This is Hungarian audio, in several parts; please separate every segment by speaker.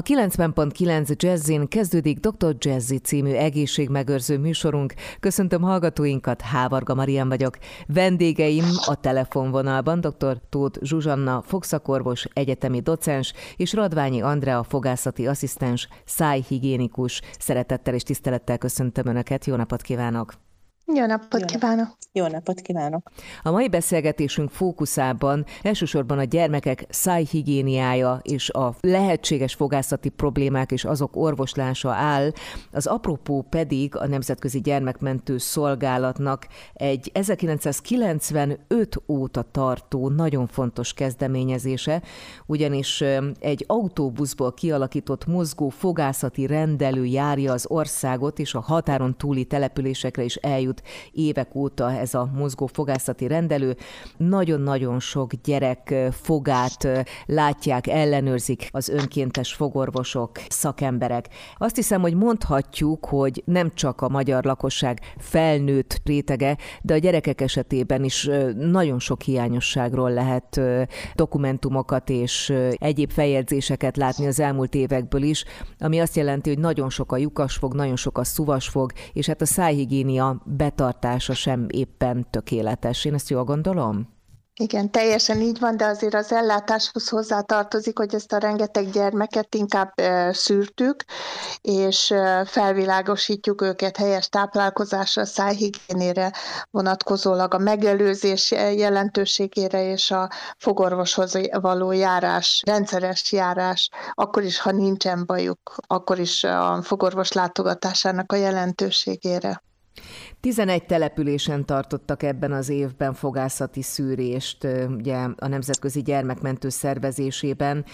Speaker 1: A 90.9 Jazzin kezdődik Dr. Jazzy című egészségmegőrző műsorunk. Köszöntöm hallgatóinkat, Hávarga Marian vagyok. Vendégeim a telefonvonalban dr. Tóth Zsuzsanna, fogszakorvos, egyetemi docens, és Radványi Andrea, fogászati asszisztens, szájhigiénikus. Szeretettel és tisztelettel köszöntöm Önöket, jó napot kívánok!
Speaker 2: Jó napot kívánok!
Speaker 3: Jó napot kívánok!
Speaker 1: A mai beszélgetésünk fókuszában elsősorban a gyermekek szájhigiéniája és a lehetséges fogászati problémák és azok orvoslása áll. Az apropó pedig a Nemzetközi Gyermekmentő Szolgálatnak egy 1995 óta tartó nagyon fontos kezdeményezése, ugyanis egy autóbuszból kialakított mozgó fogászati rendelő járja az országot, és a határon túli településekre is eljut évek óta ez a mozgó fogászati rendelő. Nagyon-nagyon sok gyerek fogát látják, ellenőrzik az önkéntes fogorvosok, szakemberek. Azt hiszem, hogy mondhatjuk, hogy nem csak a magyar lakosság felnőtt rétege, de a gyerekek esetében is nagyon sok hiányosságról lehet dokumentumokat és egyéb feljegyzéseket látni az elmúlt évekből is, ami azt jelenti, hogy nagyon sok a lyukasfog, nagyon sok a szuvasfog, és hát a szájhigiénia betartása sem éppen tökéletes. Én ezt jól gondolom?
Speaker 2: Igen, teljesen így van, de azért az ellátáshoz hozzá tartozik, hogy ezt a rengeteg gyermeket inkább e, szűrtük, és e, felvilágosítjuk őket helyes táplálkozásra, szájhigiénére vonatkozólag a megelőzés jelentőségére és a fogorvoshoz való járás, rendszeres járás, akkor is, ha nincsen bajuk, akkor is a fogorvos látogatásának a jelentőségére.
Speaker 1: 11 településen tartottak ebben az évben fogászati szűrést ugye, a Nemzetközi Gyermekmentő szervezésében.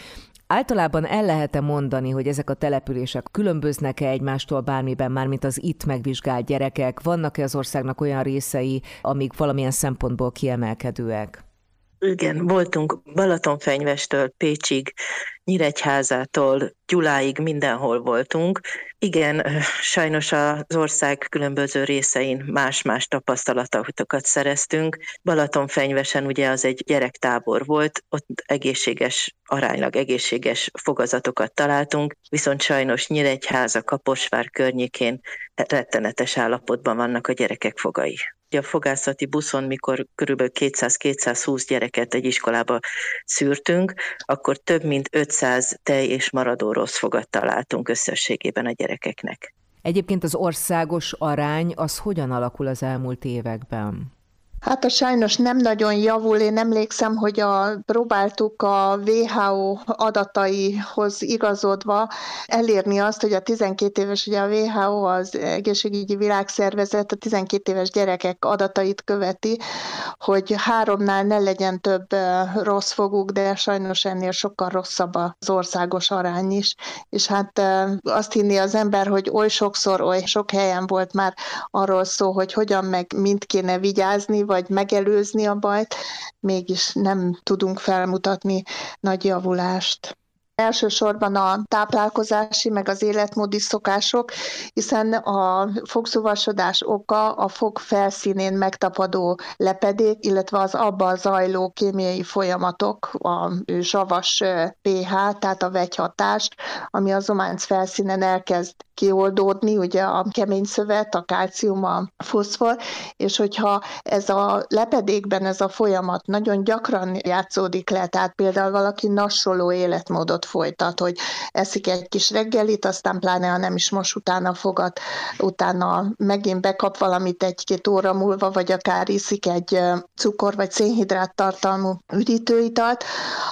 Speaker 1: Általában el lehet-e mondani, hogy ezek a települések különböznek-e egymástól bármiben, már mint az itt megvizsgált gyerekek? Vannak-e az országnak olyan részei, amik valamilyen szempontból kiemelkedőek?
Speaker 3: Igen, voltunk Balatonfenyvestől Pécsig, Nyíregyházától Gyuláig mindenhol voltunk. Igen, sajnos az ország különböző részein más-más tapasztalatokat szereztünk. Balatonfenyvesen ugye az egy gyerektábor volt, ott egészséges, aránylag egészséges fogazatokat találtunk, viszont sajnos Nyíregyháza, Kaposvár környékén rettenetes állapotban vannak a gyerekek fogai a fogászati buszon, mikor körülbelül 200-220 gyereket egy iskolába szűrtünk, akkor több mint 500 tej és maradó rossz fogat találtunk összességében a gyerekeknek.
Speaker 1: Egyébként az országos arány az hogyan alakul az elmúlt években?
Speaker 2: Hát a sajnos nem nagyon javul. Én emlékszem, hogy a, próbáltuk a WHO adataihoz igazodva elérni azt, hogy a 12 éves, ugye a WHO az egészségügyi világszervezet a 12 éves gyerekek adatait követi, hogy háromnál ne legyen több rossz foguk, de sajnos ennél sokkal rosszabb az országos arány is. És hát azt hinni az ember, hogy oly sokszor, oly sok helyen volt már arról szó, hogy hogyan meg mind kéne vigyázni, vagy megelőzni a bajt, mégis nem tudunk felmutatni nagy javulást. Elsősorban a táplálkozási, meg az életmódi szokások, hiszen a fogszuvasodás oka a fog felszínén megtapadó lepedék, illetve az abban zajló kémiai folyamatok, a savas pH, tehát a vegyhatás, ami a zománc felszínen elkezd kioldódni, ugye a kemény szövet, a kálcium, a foszfor, és hogyha ez a lepedékben ez a folyamat nagyon gyakran játszódik le, tehát például valaki nassoló életmódot folytat, hogy eszik egy kis reggelit, aztán pláne, ha nem is most utána fogat, utána megint bekap valamit egy-két óra múlva, vagy akár iszik egy cukor vagy szénhidrát tartalmú üdítőitalt,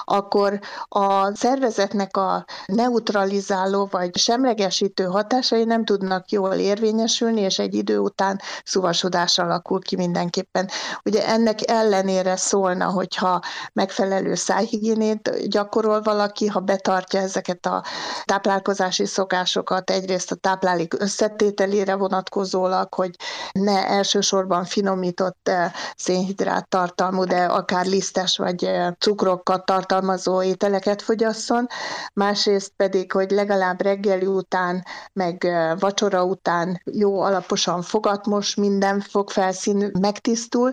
Speaker 2: akkor a szervezetnek a neutralizáló vagy semlegesítő hatásai nem tudnak jól érvényesülni, és egy idő után szuvasodás alakul ki mindenképpen. Ugye ennek ellenére szólna, hogyha megfelelő szájhigiénét gyakorol valaki, ha betartja ezeket a táplálkozási szokásokat, egyrészt a táplálék összetételére vonatkozólag, hogy ne elsősorban finomított eh, szénhidrát tartalmú, de akár lisztes vagy eh, cukrokat tartalmazó ételeket fogyasszon, másrészt pedig, hogy legalább reggeli után meg vacsora után jó alaposan fogatmos, minden fogfelszín megtisztul,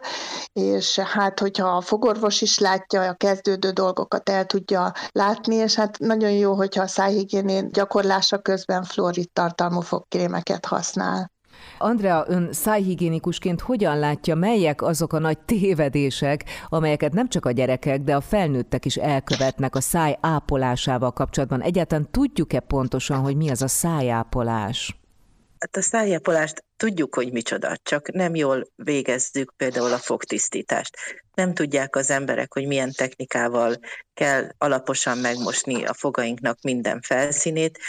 Speaker 2: és hát hogyha a fogorvos is látja, a kezdődő dolgokat el tudja látni, és hát nagyon jó, hogyha a szájhigiénén gyakorlása közben fluorid tartalmú fogkrémeket használ.
Speaker 1: Andrea, ön szájhigiénikusként hogyan látja, melyek azok a nagy tévedések, amelyeket nem csak a gyerekek, de a felnőttek is elkövetnek a száj ápolásával kapcsolatban? Egyáltalán tudjuk-e pontosan, hogy mi az a szájápolás?
Speaker 3: Hát a szájápolást tudjuk, hogy micsoda, csak nem jól végezzük például a fogtisztítást. Nem tudják az emberek, hogy milyen technikával kell alaposan megmosni a fogainknak minden felszínét,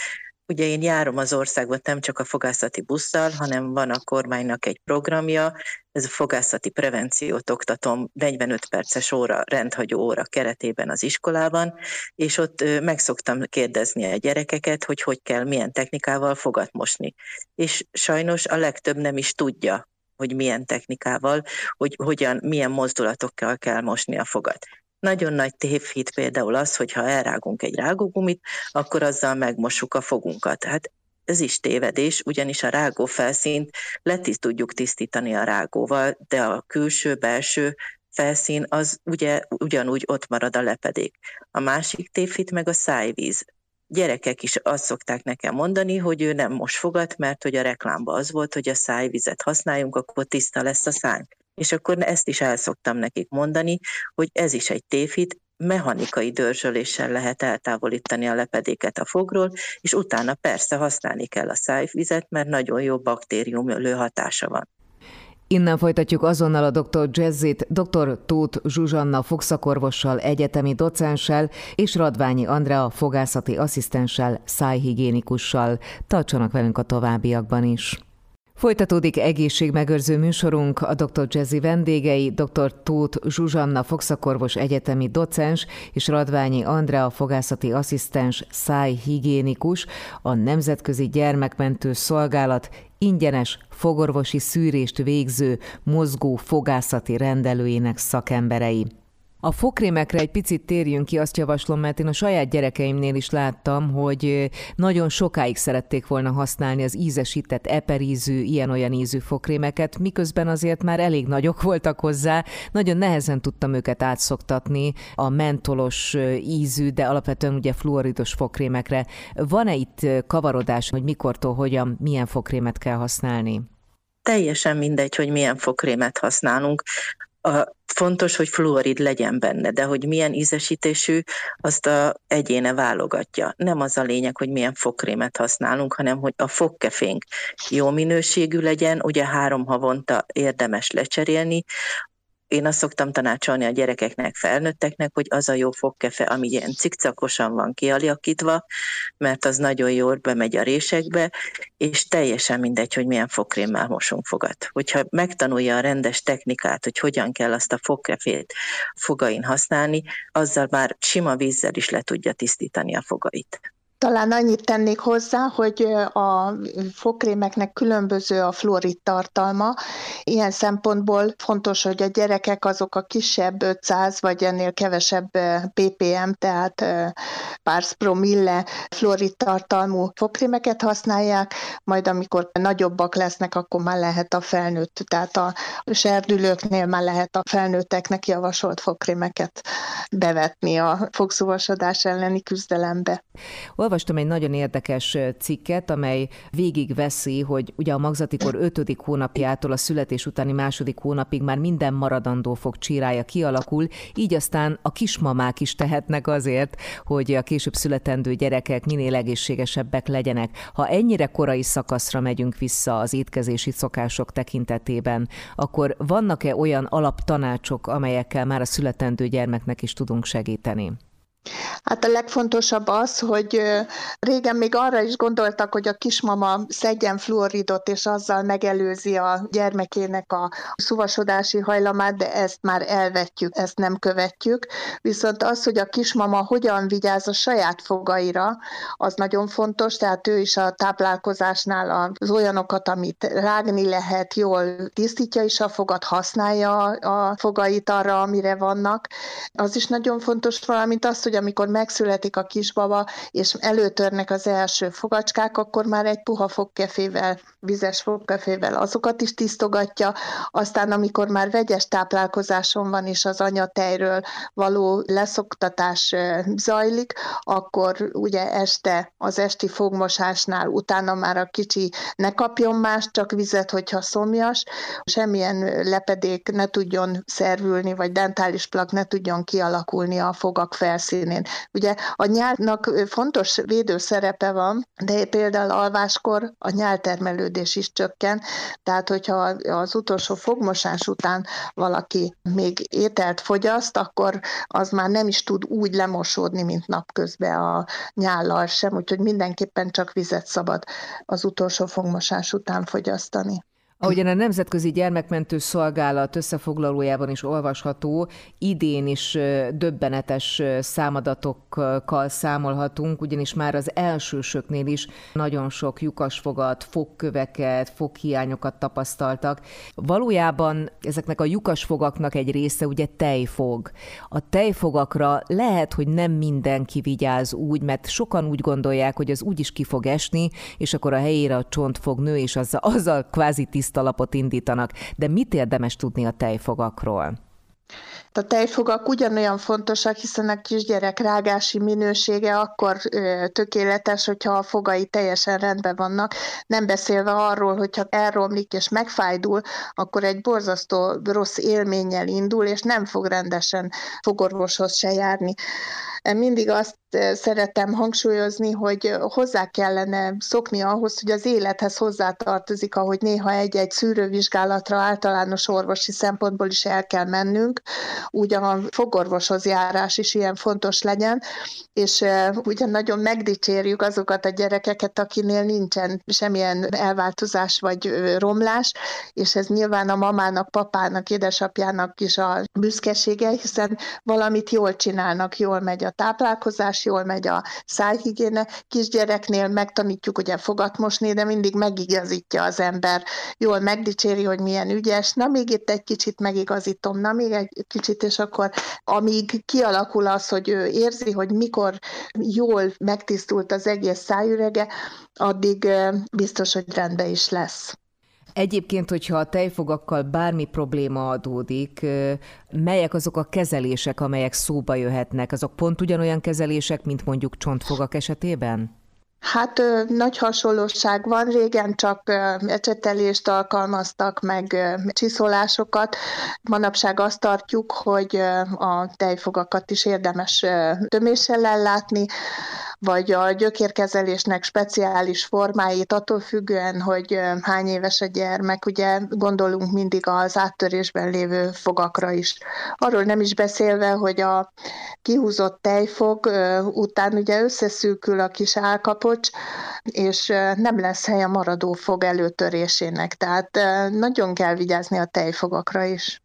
Speaker 3: Ugye én járom az országot nem csak a fogászati busszal, hanem van a kormánynak egy programja, ez a fogászati prevenciót oktatom 45 perces óra, rendhagyó óra keretében az iskolában, és ott meg szoktam kérdezni a gyerekeket, hogy hogy kell, milyen technikával fogat mosni. És sajnos a legtöbb nem is tudja, hogy milyen technikával, hogy hogyan, milyen mozdulatokkal kell mosni a fogat. Nagyon nagy tévhit például az, hogy ha elrágunk egy rágógumit, akkor azzal megmossuk a fogunkat. Hát ez is tévedés, ugyanis a rágó felszínt letiszt tudjuk tisztítani a rágóval, de a külső-belső felszín az ugye ugyanúgy ott marad a lepedék. A másik tévhit meg a szájvíz. Gyerekek is azt szokták nekem mondani, hogy ő nem most fogat, mert hogy a reklámban az volt, hogy a szájvizet használjunk, akkor tiszta lesz a szánk. És akkor ezt is el szoktam nekik mondani, hogy ez is egy tévhit, mechanikai dörzsöléssel lehet eltávolítani a lepedéket a fogról, és utána persze használni kell a szájvizet, mert nagyon jó baktériumölő hatása van.
Speaker 1: Innen folytatjuk azonnal a dr. Jazzit, dr. Tóth Zsuzsanna fogszakorvossal, egyetemi docenssel és Radványi Andrea fogászati asszisztenssel, szájhigiénikussal. Tartsanak velünk a továbbiakban is. Folytatódik egészségmegőrző műsorunk, a dr. Jazzy vendégei, dr. Tóth Zsuzsanna fogszakorvos egyetemi docens és Radványi Andrea fogászati asszisztens szájhigiénikus, a Nemzetközi Gyermekmentő Szolgálat ingyenes fogorvosi szűrést végző mozgó fogászati rendelőjének szakemberei. A fokrémekre egy picit térjünk ki, azt javaslom, mert én a saját gyerekeimnél is láttam, hogy nagyon sokáig szerették volna használni az ízesített eperízű, ilyen-olyan ízű fokrémeket, miközben azért már elég nagyok voltak hozzá, nagyon nehezen tudtam őket átszoktatni a mentolos ízű, de alapvetően ugye fluoridos fokrémekre. Van-e itt kavarodás, hogy mikortól, hogyan, milyen fokrémet kell használni?
Speaker 3: teljesen mindegy, hogy milyen fokrémet használunk. A fontos, hogy fluorid legyen benne, de hogy milyen ízesítésű, azt a egyéne válogatja. Nem az a lényeg, hogy milyen fogkrémet használunk, hanem hogy a fogkefénk jó minőségű legyen, ugye három havonta érdemes lecserélni, én azt szoktam tanácsolni a gyerekeknek, felnőtteknek, hogy az a jó fogkefe, ami ilyen cikcakosan van kialakítva, mert az nagyon jól bemegy a résekbe, és teljesen mindegy, hogy milyen fogkrémmel mosunk fogat. Hogyha megtanulja a rendes technikát, hogy hogyan kell azt a fogkefét fogain használni, azzal már sima vízzel is le tudja tisztítani a fogait.
Speaker 2: Talán annyit tennék hozzá, hogy a fogkrémeknek különböző a fluorid tartalma. Ilyen szempontból fontos, hogy a gyerekek azok a kisebb 500 vagy ennél kevesebb ppm, tehát pár promille fluorid tartalmú fogkrémeket használják, majd amikor nagyobbak lesznek, akkor már lehet a felnőtt, tehát a serdülőknél már lehet a felnőtteknek javasolt fogkrémeket bevetni a fogszúvasodás elleni küzdelembe.
Speaker 1: Olvastam egy nagyon érdekes cikket, amely végig veszi, hogy ugye a magzatikor 5. hónapjától a születés utáni második hónapig már minden maradandó fog csírája kialakul, így aztán a kismamák is tehetnek azért, hogy a később születendő gyerekek minél egészségesebbek legyenek. Ha ennyire korai szakaszra megyünk vissza az étkezési szokások tekintetében, akkor vannak-e olyan alaptanácsok, amelyekkel már a születendő gyermeknek is tudunk segíteni?
Speaker 2: Hát a legfontosabb az, hogy régen még arra is gondoltak, hogy a kismama szedjen fluoridot, és azzal megelőzi a gyermekének a szuvasodási hajlamát, de ezt már elvetjük, ezt nem követjük. Viszont az, hogy a kismama hogyan vigyáz a saját fogaira, az nagyon fontos, tehát ő is a táplálkozásnál az olyanokat, amit rágni lehet, jól tisztítja is a fogat, használja a fogait arra, amire vannak. Az is nagyon fontos, valamint az, hogy hogy amikor megszületik a kisbaba, és előtörnek az első fogacskák, akkor már egy puha fogkefével, vizes fogkefével azokat is tisztogatja, aztán amikor már vegyes táplálkozáson van, és az anyatejről való leszoktatás zajlik, akkor ugye este az esti fogmosásnál utána már a kicsi ne kapjon más, csak vizet, hogyha szomjas, semmilyen lepedék ne tudjon szervülni, vagy dentális plak ne tudjon kialakulni a fogak felszínén. Ugye a nyálnak fontos védőszerepe van, de például alváskor a nyáltermelődés is csökken, tehát hogyha az utolsó fogmosás után valaki még ételt fogyaszt, akkor az már nem is tud úgy lemosódni, mint napközben a nyállal sem, úgyhogy mindenképpen csak vizet szabad az utolsó fogmosás után fogyasztani.
Speaker 1: Ahogyan a Nemzetközi Gyermekmentő Szolgálat összefoglalójában is olvasható, idén is döbbenetes számadatokkal számolhatunk, ugyanis már az elsősöknél is nagyon sok lyukasfogat, fogköveket, foghiányokat tapasztaltak. Valójában ezeknek a lyukasfogaknak egy része ugye tejfog. A tejfogakra lehet, hogy nem mindenki vigyáz úgy, mert sokan úgy gondolják, hogy az úgy is ki fog esni, és akkor a helyére a csont fog nő, és azzal, azzal kvázi tiszt alapot indítanak, de mit érdemes tudni a tejfogakról?
Speaker 2: A tejfogak ugyanolyan fontosak, hiszen a kisgyerek rágási minősége akkor tökéletes, hogyha a fogai teljesen rendben vannak, nem beszélve arról, hogyha elromlik és megfájdul, akkor egy borzasztó rossz élménnyel indul, és nem fog rendesen fogorvoshoz se járni. Mindig azt szeretem hangsúlyozni, hogy hozzá kellene szokni ahhoz, hogy az élethez hozzátartozik, ahogy néha egy-egy szűrővizsgálatra általános orvosi szempontból is el kell mennünk, úgy a fogorvoshoz járás is ilyen fontos legyen, és ugye nagyon megdicsérjük azokat a gyerekeket, akinél nincsen semmilyen elváltozás vagy romlás, és ez nyilván a mamának, papának, édesapjának is a büszkesége, hiszen valamit jól csinálnak, jól megy a táplálkozás, jól megy a szájhigiéne. Kisgyereknél megtanítjuk ugye fogat mosni, de mindig megigazítja az ember. Jól megdicséri, hogy milyen ügyes. Na, még itt egy kicsit megigazítom, na, még egy kicsit, és akkor amíg kialakul az, hogy ő érzi, hogy mikor jól megtisztult az egész szájürege, addig biztos, hogy rendben is lesz.
Speaker 1: Egyébként, hogyha a tejfogakkal bármi probléma adódik, melyek azok a kezelések, amelyek szóba jöhetnek? Azok pont ugyanolyan kezelések, mint mondjuk csontfogak esetében?
Speaker 2: Hát ö, nagy hasonlóság van, régen csak ö, ecsetelést alkalmaztak, meg ö, csiszolásokat. Manapság azt tartjuk, hogy ö, a tejfogakat is érdemes ö, töméssel ellátni, vagy a gyökérkezelésnek speciális formáit, attól függően, hogy hány éves a gyermek, ugye gondolunk mindig az áttörésben lévő fogakra is. Arról nem is beszélve, hogy a kihúzott tejfog után ugye összeszűkül a kis álkapocs, és nem lesz hely a maradó fog előtörésének, tehát nagyon kell vigyázni a tejfogakra is.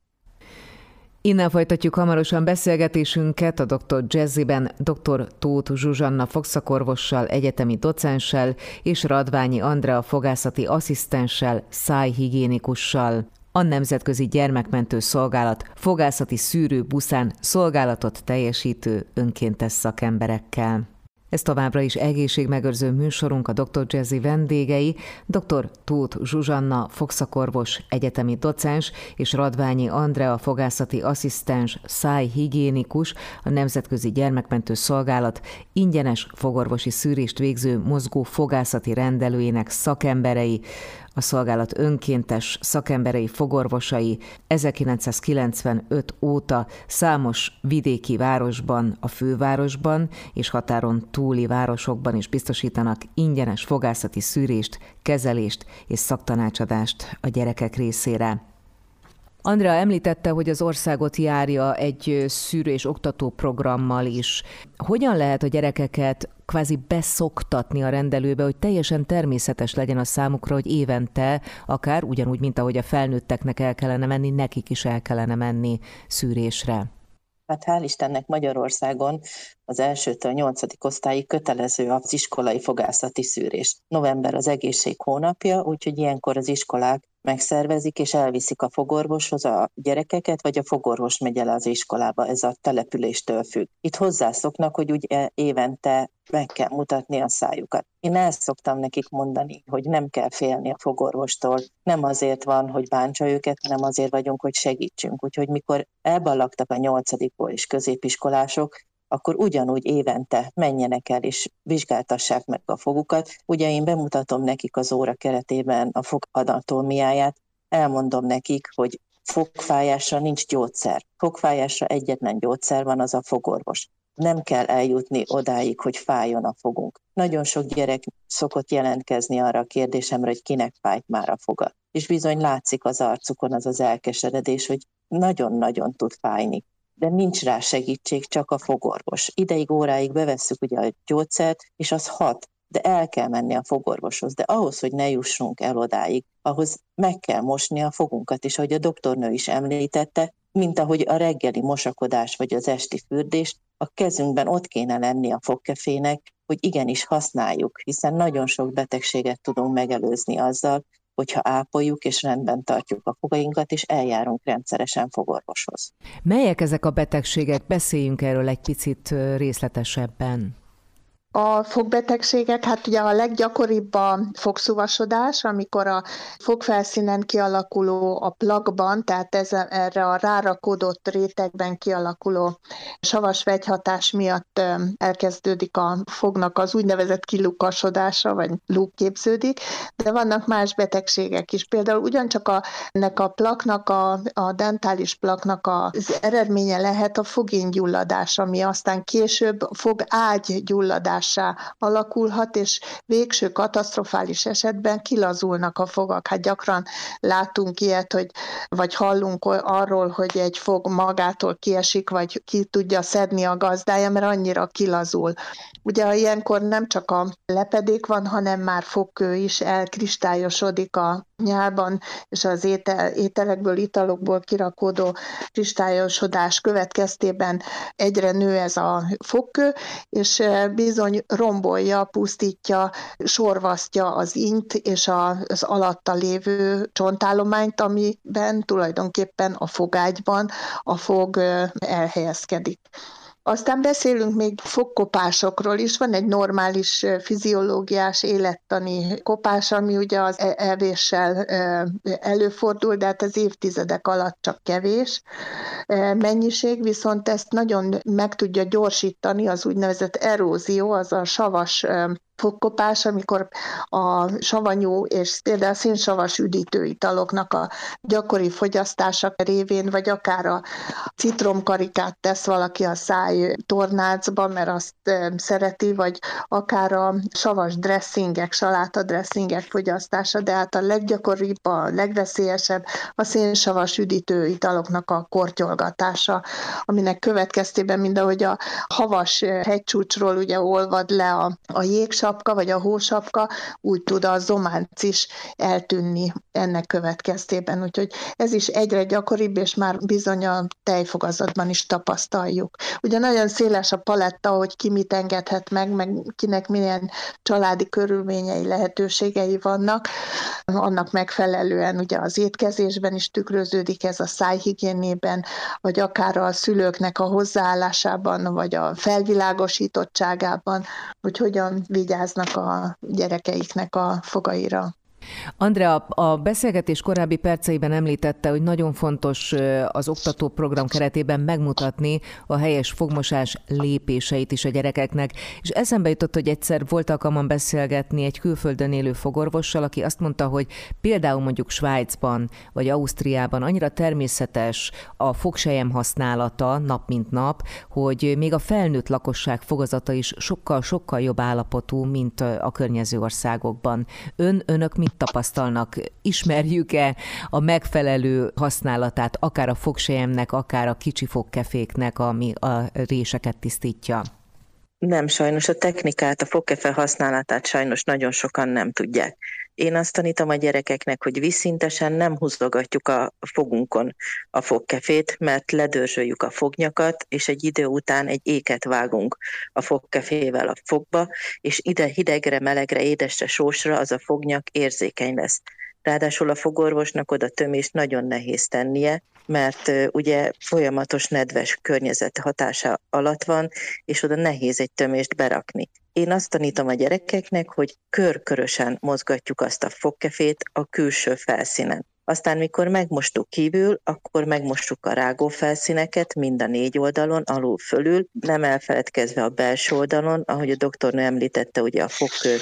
Speaker 1: Innen folytatjuk hamarosan beszélgetésünket a dr. Jazziben dr. Tóth Zsuzsanna fogszakorvossal, egyetemi docenssel és Radványi Andrea fogászati asszisztenssel, szájhigiénikussal. A Nemzetközi Gyermekmentő Szolgálat fogászati szűrő buszán szolgálatot teljesítő önkéntes szakemberekkel. Ez továbbra is egészségmegőrző műsorunk a Dr. Jazzy vendégei, dr. Tóth Zsuzsanna, fogszakorvos, egyetemi docens, és Radványi Andrea, fogászati asszisztens, szájhigiénikus, a Nemzetközi Gyermekmentő Szolgálat ingyenes fogorvosi szűrést végző mozgó fogászati rendelőjének szakemberei, a szolgálat önkéntes szakemberei, fogorvosai 1995 óta számos vidéki városban, a fővárosban és határon túli városokban is biztosítanak ingyenes fogászati szűrést, kezelést és szaktanácsadást a gyerekek részére. Andrea említette, hogy az országot járja egy szűrő és oktató programmal is. Hogyan lehet a gyerekeket kvázi beszoktatni a rendelőbe, hogy teljesen természetes legyen a számukra, hogy évente, akár ugyanúgy, mint ahogy a felnőtteknek el kellene menni, nekik is el kellene menni szűrésre?
Speaker 3: Hát hál' Istennek Magyarországon az elsőtől nyolcadik osztályig kötelező az iskolai fogászati szűrés. November az egészség hónapja, úgyhogy ilyenkor az iskolák megszervezik, és elviszik a fogorvoshoz a gyerekeket, vagy a fogorvos megy el az iskolába, ez a településtől függ. Itt hozzászoknak, hogy ugye évente meg kell mutatni a szájukat. Én el szoktam nekik mondani, hogy nem kell félni a fogorvostól, nem azért van, hogy bántsa őket, hanem azért vagyunk, hogy segítsünk. Úgyhogy mikor elballagtak a nyolcadikból és középiskolások, akkor ugyanúgy évente menjenek el és vizsgáltassák meg a fogukat. Ugye én bemutatom nekik az óra keretében a fog anatómiáját, elmondom nekik, hogy fogfájásra nincs gyógyszer. Fogfájásra egyetlen gyógyszer van, az a fogorvos. Nem kell eljutni odáig, hogy fájjon a fogunk. Nagyon sok gyerek szokott jelentkezni arra a kérdésemre, hogy kinek fájt már a foga. És bizony látszik az arcukon az az elkeseredés, hogy nagyon-nagyon tud fájni de nincs rá segítség, csak a fogorvos. Ideig, óráig bevesszük ugye a gyógyszert, és az hat, de el kell menni a fogorvoshoz. De ahhoz, hogy ne jussunk el odáig, ahhoz meg kell mosni a fogunkat, és ahogy a doktornő is említette, mint ahogy a reggeli mosakodás vagy az esti fürdés, a kezünkben ott kéne lenni a fogkefének, hogy igenis használjuk, hiszen nagyon sok betegséget tudunk megelőzni azzal, hogyha ápoljuk és rendben tartjuk a fogainkat, és eljárunk rendszeresen fogorvoshoz.
Speaker 1: Melyek ezek a betegségek? Beszéljünk erről egy picit részletesebben.
Speaker 2: A fogbetegségek, hát ugye a leggyakoribb a fogszuvasodás, amikor a fogfelszínen kialakuló a plakban, tehát ez, erre a rárakódott rétegben kialakuló savas vegyhatás miatt elkezdődik a fognak az úgynevezett kilukasodása, vagy lúk képződik, de vannak más betegségek is. Például ugyancsak a, ennek a plaknak, a, a dentális plaknak az eredménye lehet a fogéngyulladás, ami aztán később fog gyulladássá alakulhat, és végső katasztrofális esetben kilazulnak a fogak. Hát gyakran látunk ilyet, hogy, vagy hallunk arról, hogy egy fog magától kiesik, vagy ki tudja szedni a gazdája, mert annyira kilazul. Ugye ilyenkor nem csak a lepedék van, hanem már fogkő is elkristályosodik a nyálban, és az étel, ételekből, italokból kirakódó kristályosodás következtében egyre nő ez a fogkő, és bizony rombolja, pusztítja, sorvasztja az int és az alatta lévő csontállományt, amiben tulajdonképpen a fogágyban a fog elhelyezkedik. Aztán beszélünk még fogkopásokról is. Van egy normális fiziológiás élettani kopás, ami ugye az e- evéssel előfordul, de hát az évtizedek alatt csak kevés mennyiség, viszont ezt nagyon meg tudja gyorsítani az úgynevezett erózió, az a savas fogkopás, amikor a savanyú és például szénsavas üdítőitaloknak a gyakori fogyasztása révén, vagy akár a citromkarikát tesz valaki a száj tornácba, mert azt szereti, vagy akár a savas dresszingek, saláta dresszingek fogyasztása, de hát a leggyakoribb, a legveszélyesebb a szénsavas üdítőitaloknak a kortyolgatása, aminek következtében, mind ahogy a havas hegycsúcsról ugye olvad le a, a jégsav, sapka, vagy a hósapka, úgy tud a zománc is eltűnni ennek következtében. Úgyhogy ez is egyre gyakoribb, és már bizony a tejfogazatban is tapasztaljuk. Ugye nagyon széles a paletta, hogy ki mit engedhet meg, meg kinek milyen családi körülményei, lehetőségei vannak. Annak megfelelően ugye az étkezésben is tükröződik ez a szájhigiénében, vagy akár a szülőknek a hozzáállásában, vagy a felvilágosítottságában, hogy hogyan vigyáznak vigyáznak a gyerekeiknek a fogaira.
Speaker 1: Andrea, a beszélgetés korábbi perceiben említette, hogy nagyon fontos az oktatóprogram keretében megmutatni a helyes fogmosás lépéseit is a gyerekeknek, és eszembe jutott, hogy egyszer volt alkalmam beszélgetni egy külföldön élő fogorvossal, aki azt mondta, hogy például mondjuk Svájcban vagy Ausztriában annyira természetes a fogsejem használata nap mint nap, hogy még a felnőtt lakosság fogazata is sokkal-sokkal jobb állapotú, mint a környező országokban. Ön, önök mit tapasztalnak? Ismerjük-e a megfelelő használatát akár a fogsejemnek, akár a kicsi fogkeféknek, ami a réseket tisztítja?
Speaker 3: Nem, sajnos a technikát, a fogkefe használatát sajnos nagyon sokan nem tudják. Én azt tanítom a gyerekeknek, hogy vízszintesen nem húzogatjuk a fogunkon a fogkefét, mert ledörzsöljük a fognyakat, és egy idő után egy éket vágunk a fogkefével a fogba, és ide hidegre, melegre, édesre, sósra az a fognyak érzékeny lesz Ráadásul a fogorvosnak oda tömést nagyon nehéz tennie, mert ugye folyamatos nedves környezet hatása alatt van, és oda nehéz egy tömést berakni. Én azt tanítom a gyerekeknek, hogy körkörösen mozgatjuk azt a fogkefét a külső felszínen. Aztán, mikor megmostuk kívül, akkor megmostuk a rágó felszíneket mind a négy oldalon, alul fölül, nem elfeledkezve a belső oldalon, ahogy a doktornő említette, ugye a fogkő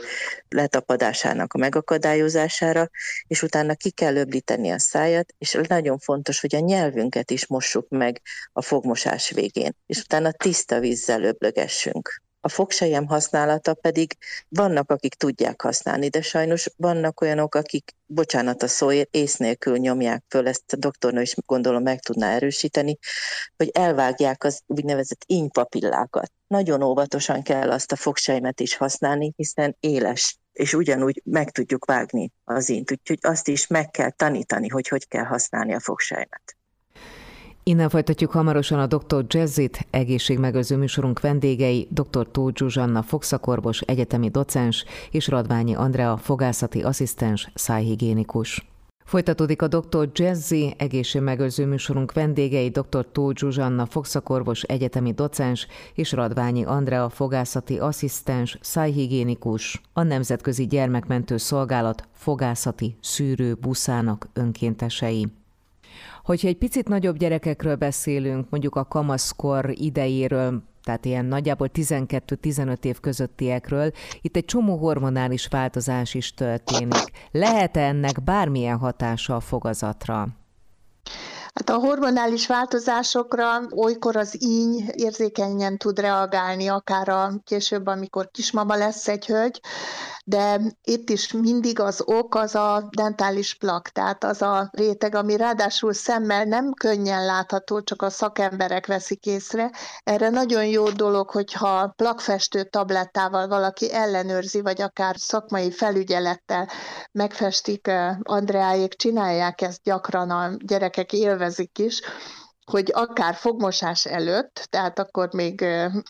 Speaker 3: letapadásának a megakadályozására, és utána ki kell öblíteni a szájat, és nagyon fontos, hogy a nyelvünket is mossuk meg a fogmosás végén, és utána tiszta vízzel öblögessünk. A fogsejem használata pedig vannak, akik tudják használni, de sajnos vannak olyanok, akik, bocsánat a szóért, ész nélkül nyomják föl, ezt a doktornő is gondolom meg tudná erősíteni, hogy elvágják az úgynevezett ínypapillákat. Nagyon óvatosan kell azt a fogsejmet is használni, hiszen éles és ugyanúgy meg tudjuk vágni az ínt, úgyhogy azt is meg kell tanítani, hogy hogy kell használni a fogsejmet.
Speaker 1: Innen folytatjuk hamarosan a Dr. Jazzit, egészségmegőrző műsorunk vendégei, dr. Tóth Zsuzsanna, fogszakorvos, egyetemi docens, és Radványi Andrea, fogászati asszisztens, szájhigiénikus. Folytatódik a Dr. Jazzy egészségmegőrző műsorunk vendégei, dr. Tóth Zsuzsanna, fogszakorvos, egyetemi docens, és Radványi Andrea, fogászati asszisztens, szájhigiénikus, a Nemzetközi Gyermekmentő Szolgálat fogászati szűrő buszának önkéntesei. Hogyha egy picit nagyobb gyerekekről beszélünk, mondjuk a kamaszkor idejéről, tehát ilyen nagyjából 12-15 év közöttiekről, itt egy csomó hormonális változás is történik. Lehet -e ennek bármilyen hatása a fogazatra?
Speaker 2: Hát a hormonális változásokra olykor az íny érzékenyen tud reagálni, akár a később, amikor kismama lesz egy hölgy, de itt is mindig az ok az a dentális plak, tehát az a réteg, ami ráadásul szemmel nem könnyen látható, csak a szakemberek veszik észre. Erre nagyon jó dolog, hogyha plakfestő tablettával valaki ellenőrzi, vagy akár szakmai felügyelettel megfestik, Andreáék csinálják ezt gyakran, a gyerekek élvezik is, hogy akár fogmosás előtt, tehát akkor még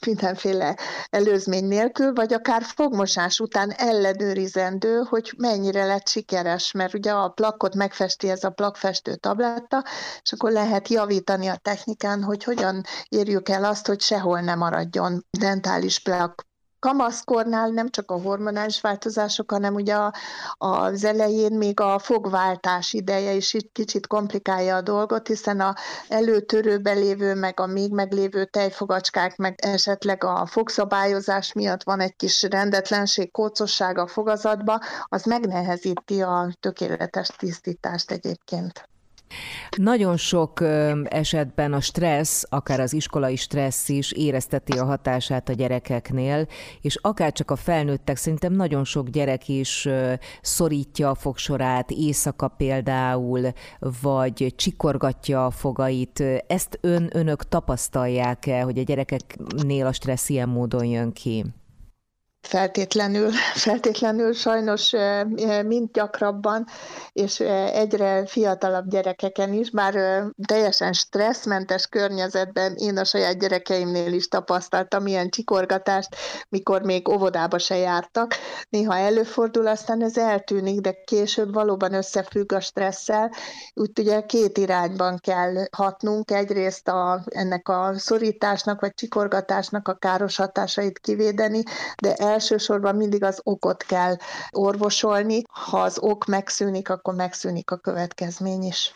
Speaker 2: mindenféle előzmény nélkül, vagy akár fogmosás után ellenőrizendő, hogy mennyire lett sikeres, mert ugye a plakot megfesti ez a plakfestő tabletta, és akkor lehet javítani a technikán, hogy hogyan érjük el azt, hogy sehol ne maradjon dentális plak kamaszkornál nem csak a hormonális változások, hanem ugye a, az elején még a fogváltás ideje is itt kicsit komplikálja a dolgot, hiszen a előtörőben lévő, meg a még meglévő tejfogacskák, meg esetleg a fogszabályozás miatt van egy kis rendetlenség, kócosság a fogazatba, az megnehezíti a tökéletes tisztítást egyébként.
Speaker 1: Nagyon sok esetben a stressz, akár az iskolai stressz is érezteti a hatását a gyerekeknél, és akár csak a felnőttek, szerintem nagyon sok gyerek is szorítja a fogsorát, éjszaka például, vagy csikorgatja a fogait. Ezt ön, önök tapasztalják-e, hogy a gyerekeknél a stressz ilyen módon jön ki?
Speaker 2: Feltétlenül, feltétlenül sajnos mind gyakrabban, és egyre fiatalabb gyerekeken is, bár teljesen stresszmentes környezetben én a saját gyerekeimnél is tapasztaltam ilyen csikorgatást, mikor még óvodába se jártak. Néha előfordul, aztán ez eltűnik, de később valóban összefügg a stresszel. Úgy ugye két irányban kell hatnunk, egyrészt a, ennek a szorításnak vagy csikorgatásnak a káros hatásait kivédeni, de el elsősorban mindig az okot kell orvosolni. Ha az ok megszűnik, akkor megszűnik a következmény is.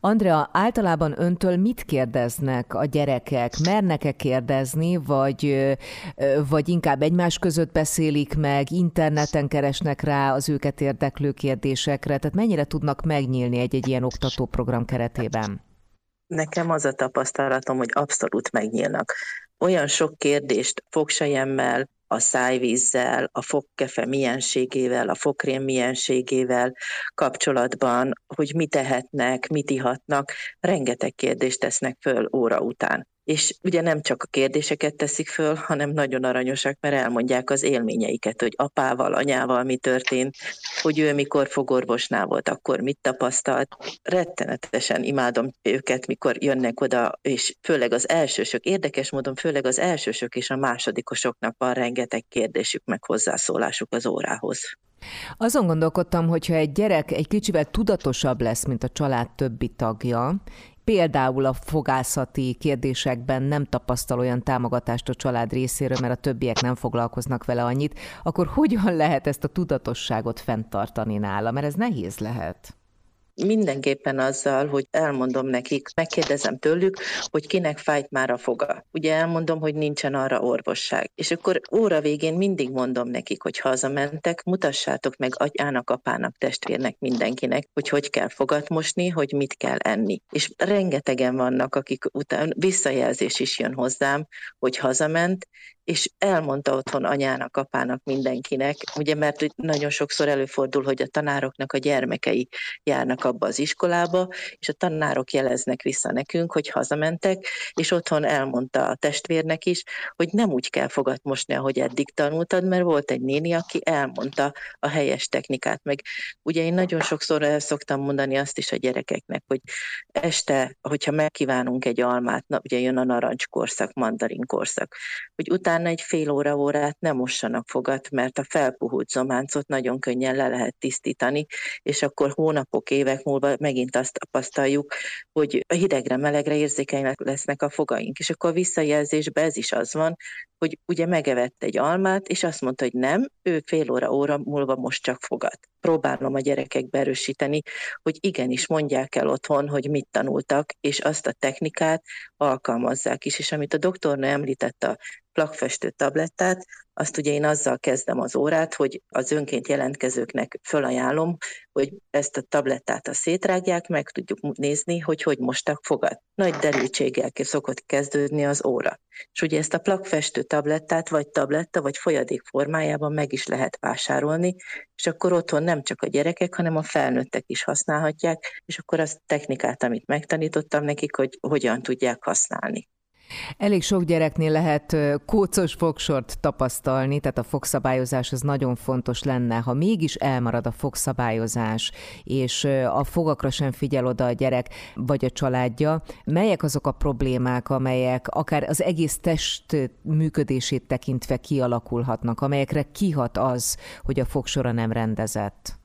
Speaker 1: Andrea, általában öntől mit kérdeznek a gyerekek? Mernek-e kérdezni, vagy, vagy inkább egymás között beszélik meg, interneten keresnek rá az őket érdeklő kérdésekre? Tehát mennyire tudnak megnyílni egy-egy ilyen oktatóprogram keretében?
Speaker 3: Nekem az a tapasztalatom, hogy abszolút megnyílnak. Olyan sok kérdést fogsejemmel, a szájvízzel, a fogkefe mienségével, a fogkrém mienségével kapcsolatban, hogy mit tehetnek, mit ihatnak, rengeteg kérdést tesznek föl óra után és ugye nem csak a kérdéseket teszik föl, hanem nagyon aranyosak, mert elmondják az élményeiket, hogy apával, anyával mi történt, hogy ő mikor fogorvosnál volt, akkor mit tapasztalt. Rettenetesen imádom őket, mikor jönnek oda, és főleg az elsősök, érdekes módon főleg az elsősök és a másodikosoknak van rengeteg kérdésük, meg hozzászólásuk az órához.
Speaker 1: Azon gondolkodtam, hogyha egy gyerek egy kicsivel tudatosabb lesz, mint a család többi tagja, például a fogászati kérdésekben nem tapasztal olyan támogatást a család részéről, mert a többiek nem foglalkoznak vele annyit, akkor hogyan lehet ezt a tudatosságot fenntartani nála? Mert ez nehéz lehet
Speaker 3: mindenképpen azzal, hogy elmondom nekik, megkérdezem tőlük, hogy kinek fájt már a foga. Ugye elmondom, hogy nincsen arra orvosság. És akkor óra végén mindig mondom nekik, hogy hazamentek, mutassátok meg atyának, apának, testvérnek, mindenkinek, hogy hogy kell fogat mosni, hogy mit kell enni. És rengetegen vannak, akik után visszajelzés is jön hozzám, hogy hazament, és elmondta otthon anyának, apának, mindenkinek, ugye mert nagyon sokszor előfordul, hogy a tanároknak a gyermekei járnak abba az iskolába, és a tanárok jeleznek vissza nekünk, hogy hazamentek, és otthon elmondta a testvérnek is, hogy nem úgy kell fogat mosni, ahogy eddig tanultad, mert volt egy néni, aki elmondta a helyes technikát, meg ugye én nagyon sokszor el szoktam mondani azt is a gyerekeknek, hogy este, hogyha megkívánunk egy almát, na, ugye jön a narancskorszak, mandarinkorszak, hogy utána utána egy fél óra órát nem mossanak fogat, mert a felpuhult zománcot nagyon könnyen le lehet tisztítani, és akkor hónapok, évek múlva megint azt tapasztaljuk, hogy a hidegre, melegre érzékenyek lesznek a fogaink. És akkor a visszajelzésben ez is az van, hogy ugye megevett egy almát, és azt mondta, hogy nem, ő fél óra, óra múlva most csak fogat. Próbálom a gyerekekbe erősíteni, hogy igenis mondják el otthon, hogy mit tanultak, és azt a technikát alkalmazzák is. És amit a doktornő említett a plakfestő tablettát, azt ugye én azzal kezdem az órát, hogy az önként jelentkezőknek fölajánlom, hogy ezt a tablettát a szétrágják, meg tudjuk nézni, hogy hogy mostak fogat. Nagy derültséggel szokott kezdődni az óra. És ugye ezt a plakfestő tablettát, vagy tabletta, vagy folyadék formájában meg is lehet vásárolni, és akkor otthon nem csak a gyerekek, hanem a felnőttek is használhatják, és akkor azt technikát, amit megtanítottam nekik, hogy hogyan tudják használni.
Speaker 1: Elég sok gyereknél lehet kócos fogsort tapasztalni, tehát a fogszabályozás az nagyon fontos lenne. Ha mégis elmarad a fogszabályozás, és a fogakra sem figyel oda a gyerek vagy a családja, melyek azok a problémák, amelyek akár az egész test működését tekintve kialakulhatnak, amelyekre kihat az, hogy a fogsora nem rendezett?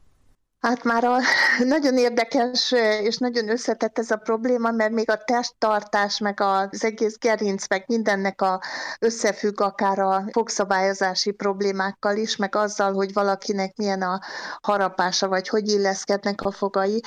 Speaker 2: Hát már a, nagyon érdekes és nagyon összetett ez a probléma, mert még a testtartás, meg az egész gerinc, meg mindennek a összefügg akár a fogszabályozási problémákkal is, meg azzal, hogy valakinek milyen a harapása, vagy hogy illeszkednek a fogai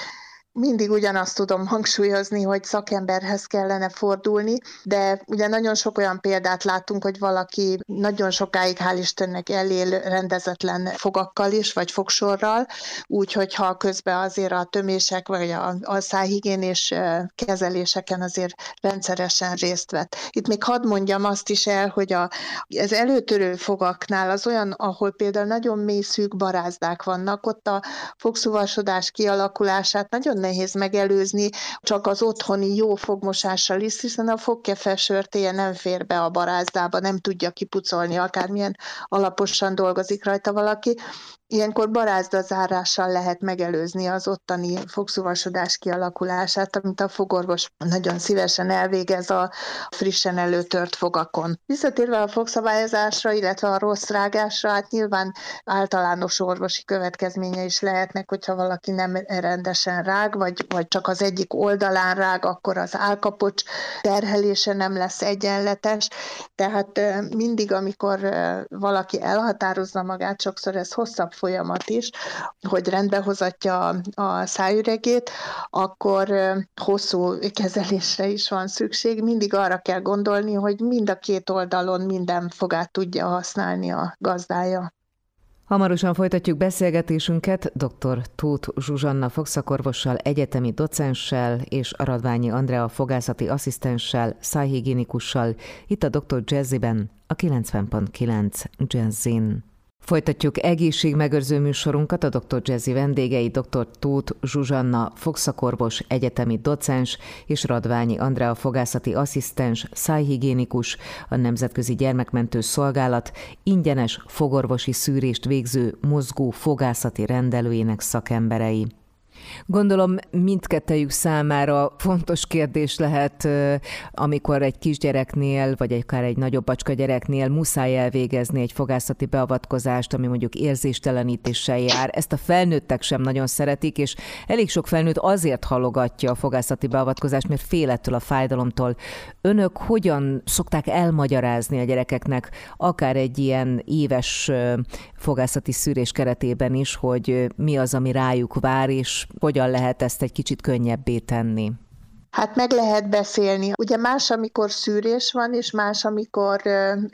Speaker 2: mindig ugyanazt tudom hangsúlyozni, hogy szakemberhez kellene fordulni, de ugye nagyon sok olyan példát látunk, hogy valaki nagyon sokáig, hál' Istennek elél rendezetlen fogakkal is, vagy fogsorral, úgyhogy ha közben azért a tömések, vagy a, a szájhigiénés kezeléseken azért rendszeresen részt vett. Itt még hadd mondjam azt is el, hogy a, az előtörő fogaknál az olyan, ahol például nagyon mély szűk barázdák vannak, ott a fogszuvasodás kialakulását nagyon nehéz megelőzni, csak az otthoni jó fogmosással is, hiszen a fogkefesörtéje nem fér be a barázdába, nem tudja kipucolni, akármilyen alaposan dolgozik rajta valaki. Ilyenkor barázdazárással lehet megelőzni az ottani fogszuvasodás kialakulását, amit a fogorvos nagyon szívesen elvégez a frissen előtört fogakon. Visszatérve a fogszabályozásra, illetve a rossz rágásra, hát nyilván általános orvosi következménye is lehetnek, hogyha valaki nem rendesen rág, vagy, vagy csak az egyik oldalán rág, akkor az álkapocs terhelése nem lesz egyenletes. Tehát mindig, amikor valaki elhatározza magát, sokszor ez hosszabb folyamat is, hogy rendbehozatja a szájüregét, akkor hosszú kezelésre is van szükség. Mindig arra kell gondolni, hogy mind a két oldalon minden fogát tudja használni a gazdája.
Speaker 1: Hamarosan folytatjuk beszélgetésünket dr. Tóth Zsuzsanna fogszakorvossal, egyetemi docenssel és Aradványi Andrea fogászati asszisztenssel, szájhigiénikussal, itt a Dr. Jazziben, a 90.9 Jazzin. Folytatjuk egészségmegőrző műsorunkat a Dr. Jazzy vendégei dr. Tóth Zsuzsanna, fogszakorvos, egyetemi docens és Radványi Andrea fogászati asszisztens, szájhigiénikus, a Nemzetközi Gyermekmentő Szolgálat ingyenes fogorvosi szűrést végző mozgó fogászati rendelőjének szakemberei. Gondolom mindkettejük számára fontos kérdés lehet, amikor egy kisgyereknél, vagy akár egy nagyobb bacska gyereknél muszáj elvégezni egy fogászati beavatkozást, ami mondjuk érzéstelenítéssel jár. Ezt a felnőttek sem nagyon szeretik, és elég sok felnőtt azért halogatja a fogászati beavatkozást, mert fél ettől a fájdalomtól. Önök hogyan szokták elmagyarázni a gyerekeknek, akár egy ilyen éves fogászati szűrés keretében is, hogy mi az, ami rájuk vár, és hogyan lehet ezt egy kicsit könnyebbé tenni?
Speaker 2: Hát meg lehet beszélni. Ugye más, amikor szűrés van, és más, amikor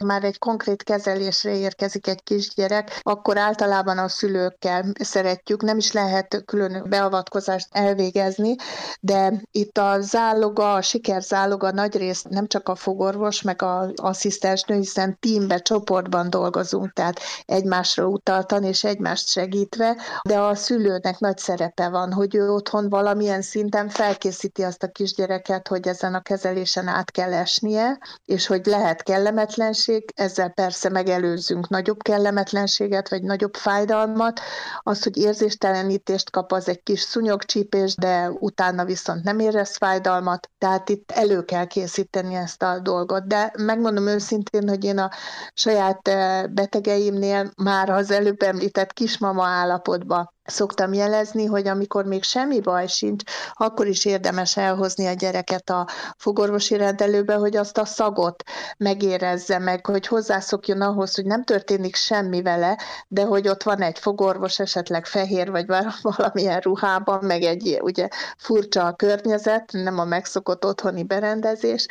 Speaker 2: már egy konkrét kezelésre érkezik egy kisgyerek, akkor általában a szülőkkel szeretjük, nem is lehet külön beavatkozást elvégezni, de itt a záloga, a sikerzáloga nagy részt nem csak a fogorvos, meg a asszisztens nő, hiszen tímbe, csoportban dolgozunk, tehát egymásra utaltan és egymást segítve, de a szülőnek nagy szerepe van, hogy ő otthon valamilyen szinten felkészíti azt a kis kisgyereket, hogy ezen a kezelésen át kell esnie, és hogy lehet kellemetlenség, ezzel persze megelőzzünk nagyobb kellemetlenséget, vagy nagyobb fájdalmat. Az, hogy érzéstelenítést kap, az egy kis szúnyogcsípés, de utána viszont nem érez fájdalmat, tehát itt elő kell készíteni ezt a dolgot. De megmondom őszintén, hogy én a saját eh, betegeimnél már az előbb említett kismama állapotba szoktam jelezni, hogy amikor még semmi baj sincs, akkor is érdemes elhozni a gyereket a fogorvosi rendelőbe, hogy azt a szagot megérezze meg, hogy hozzászokjon ahhoz, hogy nem történik semmi vele, de hogy ott van egy fogorvos, esetleg fehér, vagy valamilyen ruhában, meg egy ugye furcsa a környezet, nem a megszokott otthoni berendezés,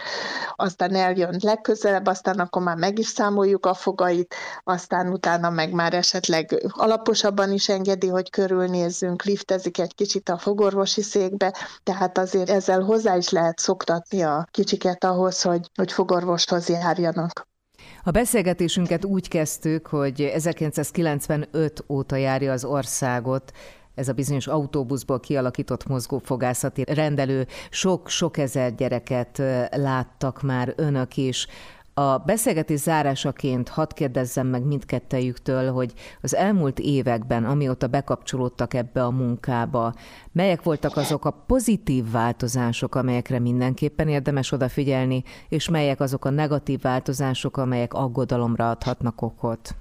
Speaker 2: aztán eljön legközelebb, aztán akkor már meg is számoljuk a fogait, aztán utána meg már esetleg alaposabban is engedi, hogy körülnézzünk, liftezik egy kicsit a fogorvosi székbe, tehát azért ezzel hozzá is lehet szoktatni a kicsiket ahhoz, hogy, hogy fogorvoshoz járjanak.
Speaker 1: A beszélgetésünket úgy kezdtük, hogy 1995 óta járja az országot ez a bizonyos autóbuszból kialakított mozgófogászati rendelő. Sok-sok ezer gyereket láttak már önök is. A beszélgetés zárásaként hadd kérdezzem meg mindkettejüktől, hogy az elmúlt években, amióta bekapcsolódtak ebbe a munkába, melyek voltak azok a pozitív változások, amelyekre mindenképpen érdemes odafigyelni, és melyek azok a negatív változások, amelyek aggodalomra adhatnak okot?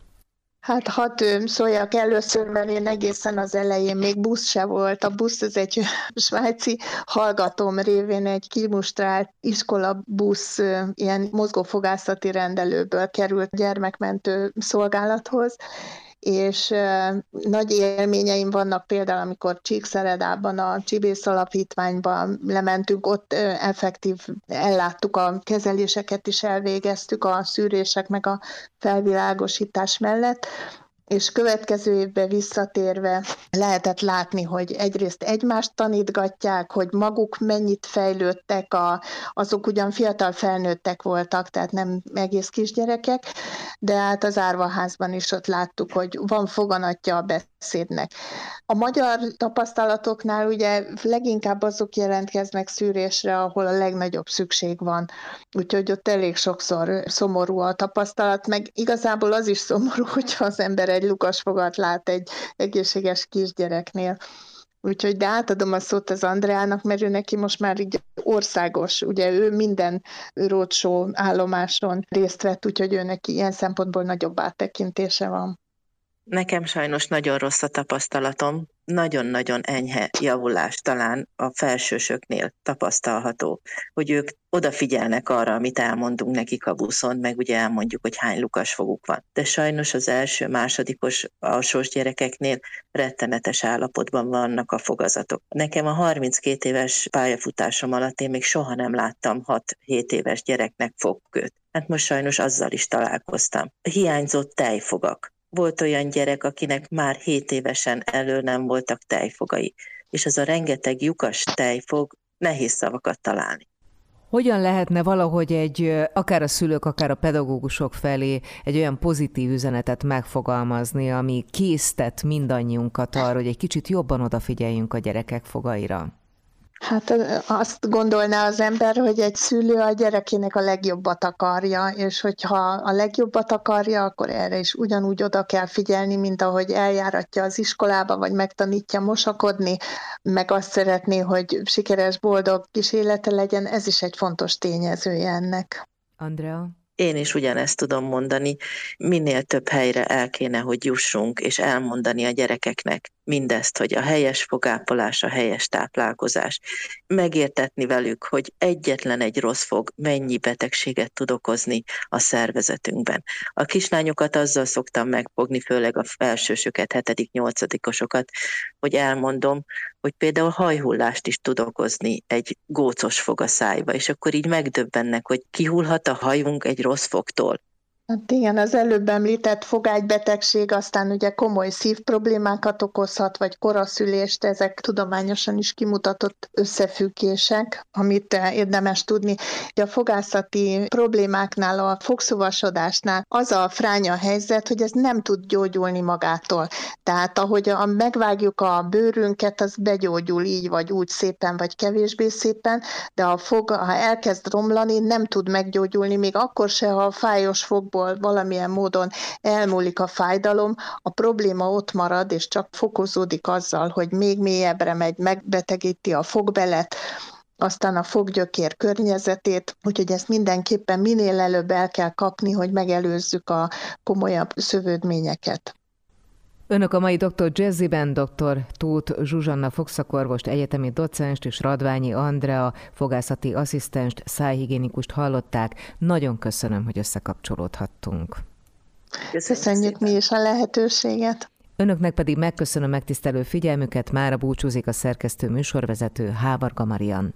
Speaker 2: Hát hadd szóljak először, mert én egészen az elején még busz se volt. A busz ez egy svájci hallgatóm révén egy kimustrált iskola busz, ilyen mozgófogászati rendelőből került gyermekmentő szolgálathoz, és nagy élményeim vannak például, amikor Csíkszeredában, a Csibész Alapítványban lementünk, ott effektív elláttuk a kezeléseket is elvégeztük, a szűrések meg a felvilágosítás mellett, és következő évben visszatérve lehetett látni, hogy egyrészt egymást tanítgatják, hogy maguk mennyit fejlődtek, a, azok ugyan fiatal felnőttek voltak, tehát nem egész kisgyerekek, de hát az árvaházban is ott láttuk, hogy van foganatja a beszédnek. A magyar tapasztalatoknál ugye leginkább azok jelentkeznek szűrésre, ahol a legnagyobb szükség van. Úgyhogy ott elég sokszor szomorú a tapasztalat, meg igazából az is szomorú, hogyha az ember egy lukas fogat lát egy egészséges kisgyereknél. Úgyhogy de átadom a szót az Andreának, mert ő neki most már így országos, ugye ő minden roadshow állomáson részt vett, úgyhogy ő neki ilyen szempontból nagyobb áttekintése van.
Speaker 3: Nekem sajnos nagyon rossz a tapasztalatom, nagyon-nagyon enyhe javulás talán a felsősöknél tapasztalható, hogy ők odafigyelnek arra, amit elmondunk nekik a buszon, meg ugye elmondjuk, hogy hány lukas foguk van. De sajnos az első, másodikos alsós gyerekeknél rettenetes állapotban vannak a fogazatok. Nekem a 32 éves pályafutásom alatt én még soha nem láttam 6-7 éves gyereknek fogköt. Hát most sajnos azzal is találkoztam. Hiányzott tejfogak volt olyan gyerek, akinek már 7 évesen elő nem voltak tejfogai, és az a rengeteg lyukas tejfog nehéz szavakat találni.
Speaker 1: Hogyan lehetne valahogy egy, akár a szülők, akár a pedagógusok felé egy olyan pozitív üzenetet megfogalmazni, ami késztet mindannyiunkat arra, hogy egy kicsit jobban odafigyeljünk a gyerekek fogaira?
Speaker 2: Hát azt gondolná az ember, hogy egy szülő a gyerekének a legjobbat akarja, és hogyha a legjobbat akarja, akkor erre is ugyanúgy oda kell figyelni, mint ahogy eljáratja az iskolába, vagy megtanítja mosakodni, meg azt szeretné, hogy sikeres, boldog kis élete legyen, ez is egy fontos tényezője ennek.
Speaker 1: Andrea?
Speaker 3: Én is ugyanezt tudom mondani, minél több helyre el kéne, hogy jussunk, és elmondani a gyerekeknek mindezt, hogy a helyes fogápolás, a helyes táplálkozás, megértetni velük, hogy egyetlen egy rossz fog mennyi betegséget tud okozni a szervezetünkben. A kislányokat azzal szoktam megfogni, főleg a felsősöket, hetedik, nyolcadikosokat, hogy elmondom, hogy például hajhullást is tud okozni egy gócos fog a szájba, és akkor így megdöbbennek, hogy kihullhat a hajunk egy rossz fogtól.
Speaker 2: Hát igen, az előbb említett fogágybetegség aztán ugye komoly szívproblémákat okozhat, vagy koraszülést, ezek tudományosan is kimutatott összefüggések, amit érdemes tudni. A fogászati problémáknál, a fogszuvasodásnál az a fránya helyzet, hogy ez nem tud gyógyulni magától. Tehát ahogy a, megvágjuk a bőrünket, az begyógyul így vagy úgy szépen, vagy kevésbé szépen, de a fog, ha elkezd romlani, nem tud meggyógyulni, még akkor se, ha a fájos fogból abból valamilyen módon elmúlik a fájdalom, a probléma ott marad, és csak fokozódik azzal, hogy még mélyebbre megy, megbetegíti a fogbelet, aztán a foggyökér környezetét, úgyhogy ezt mindenképpen minél előbb el kell kapni, hogy megelőzzük a komolyabb szövődményeket.
Speaker 1: Önök a mai dr. Jazziben dr. Tóth Zsuzsanna fogszakorvost, egyetemi docenst és Radványi Andrea fogászati asszisztenst, szájhigiénikust hallották. Nagyon köszönöm, hogy összekapcsolódhattunk.
Speaker 2: Köszönjük mi is a lehetőséget.
Speaker 1: Önöknek pedig megköszönöm megtisztelő figyelmüket, mára búcsúzik a szerkesztő műsorvezető Hávarga Marian.